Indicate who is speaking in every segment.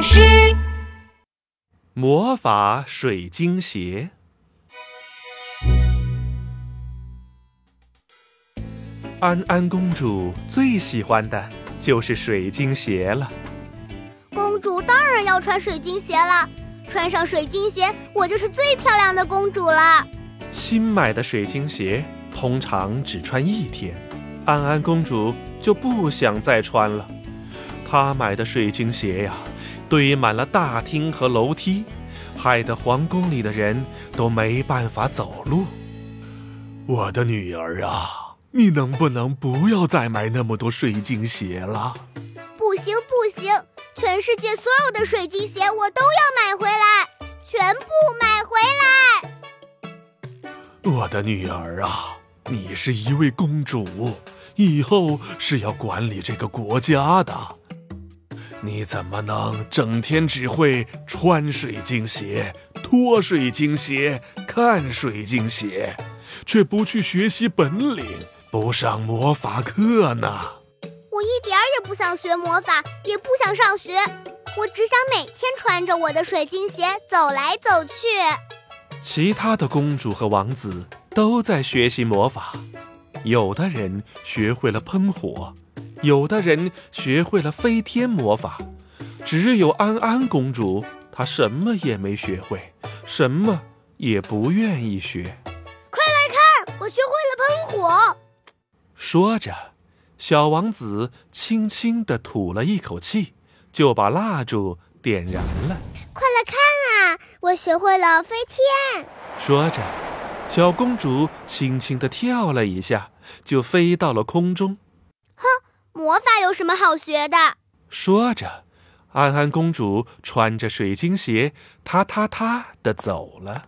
Speaker 1: 大师。
Speaker 2: 魔法水晶鞋。安安公主最喜欢的就是水晶鞋了。
Speaker 3: 公主当然要穿水晶鞋了，穿上水晶鞋，我就是最漂亮的公主了。
Speaker 2: 新买的水晶鞋通常只穿一天，安安公主就不想再穿了。她买的水晶鞋呀，堆满了大厅和楼梯，害得皇宫里的人都没办法走路。我的女儿啊，你能不能不要再买那么多水晶鞋了？
Speaker 3: 不行不行，全世界所有的水晶鞋我都要买回来，全部买回来。
Speaker 2: 我的女儿啊，你是一位公主，以后是要管理这个国家的。你怎么能整天只会穿水晶鞋、脱水晶鞋、看水晶鞋，却不去学习本领，不上魔法课呢？
Speaker 3: 我一点儿也不想学魔法，也不想上学，我只想每天穿着我的水晶鞋走来走去。
Speaker 2: 其他的公主和王子都在学习魔法，有的人学会了喷火。有的人学会了飞天魔法，只有安安公主，她什么也没学会，什么也不愿意学。
Speaker 3: 快来看，我学会了喷火！
Speaker 2: 说着，小王子轻轻地吐了一口气，就把蜡烛点燃了。
Speaker 3: 快来看啊，我学会了飞天！
Speaker 2: 说着，小公主轻轻地跳了一下，就飞到了空中。
Speaker 3: 哼！魔法有什么好学的？
Speaker 2: 说着，安安公主穿着水晶鞋，踏踏踏的走了。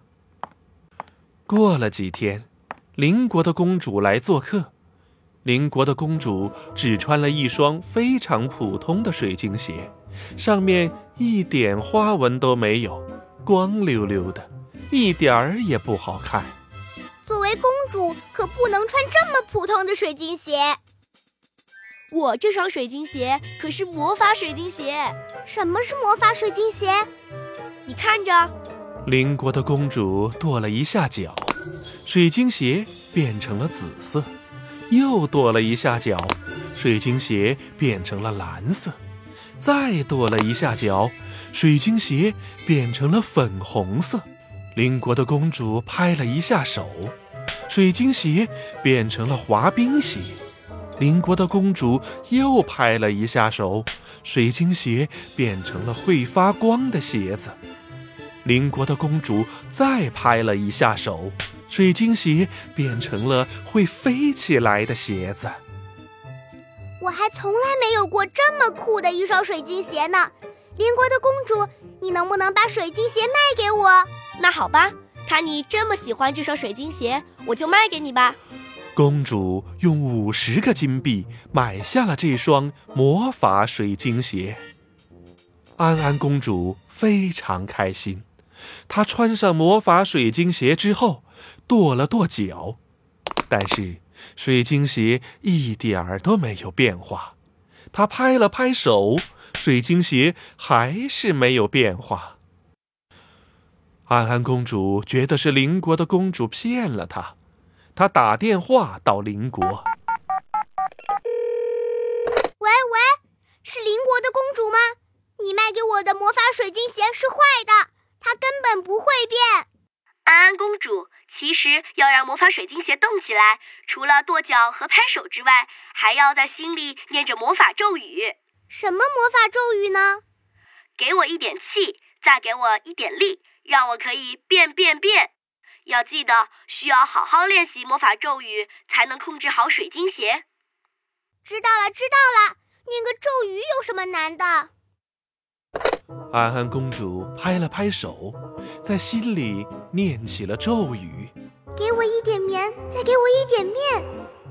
Speaker 2: 过了几天，邻国的公主来做客。邻国的公主只穿了一双非常普通的水晶鞋，上面一点花纹都没有，光溜溜的，一点儿也不好看。
Speaker 3: 作为公主，可不能穿这么普通的水晶鞋。
Speaker 4: 我这双水晶鞋可是魔法水晶鞋。
Speaker 3: 什么是魔法水晶鞋？
Speaker 4: 你看着，
Speaker 2: 邻国的公主跺了一下脚，水晶鞋变成了紫色；又跺了一下脚，水晶鞋变成了蓝色；再跺了一下脚，水晶鞋变成了粉红色。邻国的公主拍了一下手，水晶鞋变成了滑冰鞋。邻国的公主又拍了一下手，水晶鞋变成了会发光的鞋子。邻国的公主再拍了一下手，水晶鞋变成了会飞起来的鞋子。
Speaker 3: 我还从来没有过这么酷的一双水晶鞋呢！邻国的公主，你能不能把水晶鞋卖给我？
Speaker 4: 那好吧，看你这么喜欢这双水晶鞋，我就卖给你吧。
Speaker 2: 公主用五十个金币买下了这双魔法水晶鞋。安安公主非常开心，她穿上魔法水晶鞋之后，跺了跺脚，但是水晶鞋一点儿都没有变化。她拍了拍手，水晶鞋还是没有变化。安安公主觉得是邻国的公主骗了她。他打电话到邻国。
Speaker 3: 喂喂，是邻国的公主吗？你卖给我的魔法水晶鞋是坏的，它根本不会变。
Speaker 4: 安安公主，其实要让魔法水晶鞋动起来，除了跺脚和拍手之外，还要在心里念着魔法咒语。
Speaker 3: 什么魔法咒语呢？
Speaker 4: 给我一点气，再给我一点力，让我可以变变变。要记得，需要好好练习魔法咒语，才能控制好水晶鞋。
Speaker 3: 知道了，知道了。念个咒语有什么难的？
Speaker 2: 安安公主拍了拍手，在心里念起了咒语：“
Speaker 3: 给我一点棉，再给我一点面，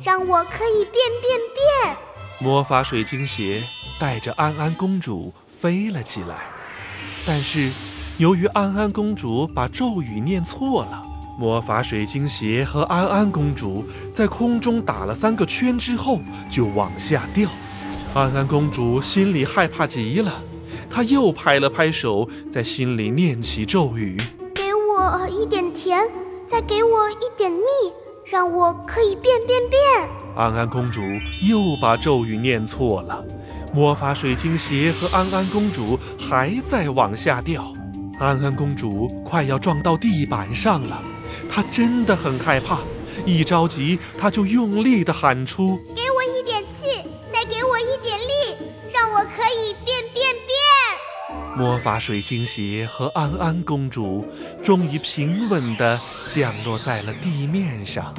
Speaker 3: 让我可以变变变。”
Speaker 2: 魔法水晶鞋带着安安公主飞了起来，但是由于安安公主把咒语念错了。魔法水晶鞋和安安公主在空中打了三个圈之后就往下掉，安安公主心里害怕极了，她又拍了拍手，在心里念起咒语：“
Speaker 3: 给我一点甜，再给我一点蜜，让我可以变变变。”
Speaker 2: 安安公主又把咒语念错了，魔法水晶鞋和安安公主还在往下掉。安安公主快要撞到地板上了，她真的很害怕。一着急，他就用力地喊出：“
Speaker 3: 给我一点气，再给我一点力，让我可以变变变！”
Speaker 2: 魔法水晶鞋和安安公主终于平稳地降落在了地面上。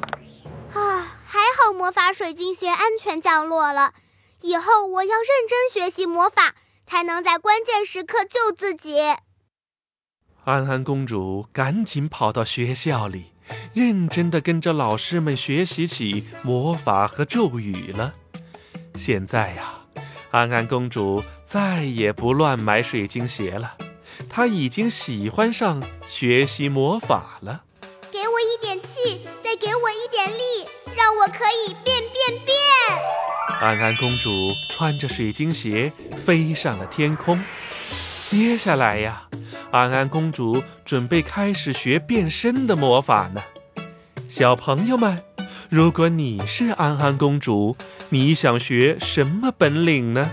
Speaker 3: 啊，还好魔法水晶鞋安全降落了。以后我要认真学习魔法，才能在关键时刻救自己。
Speaker 2: 安安公主赶紧跑到学校里。认真的跟着老师们学习起魔法和咒语了。现在呀，安安公主再也不乱买水晶鞋了，她已经喜欢上学习魔法了。
Speaker 3: 给我一点气，再给我一点力，让我可以变变变！
Speaker 2: 安安公主穿着水晶鞋飞上了天空。接下来呀。安安公主准备开始学变身的魔法呢，小朋友们，如果你是安安公主，你想学什么本领呢？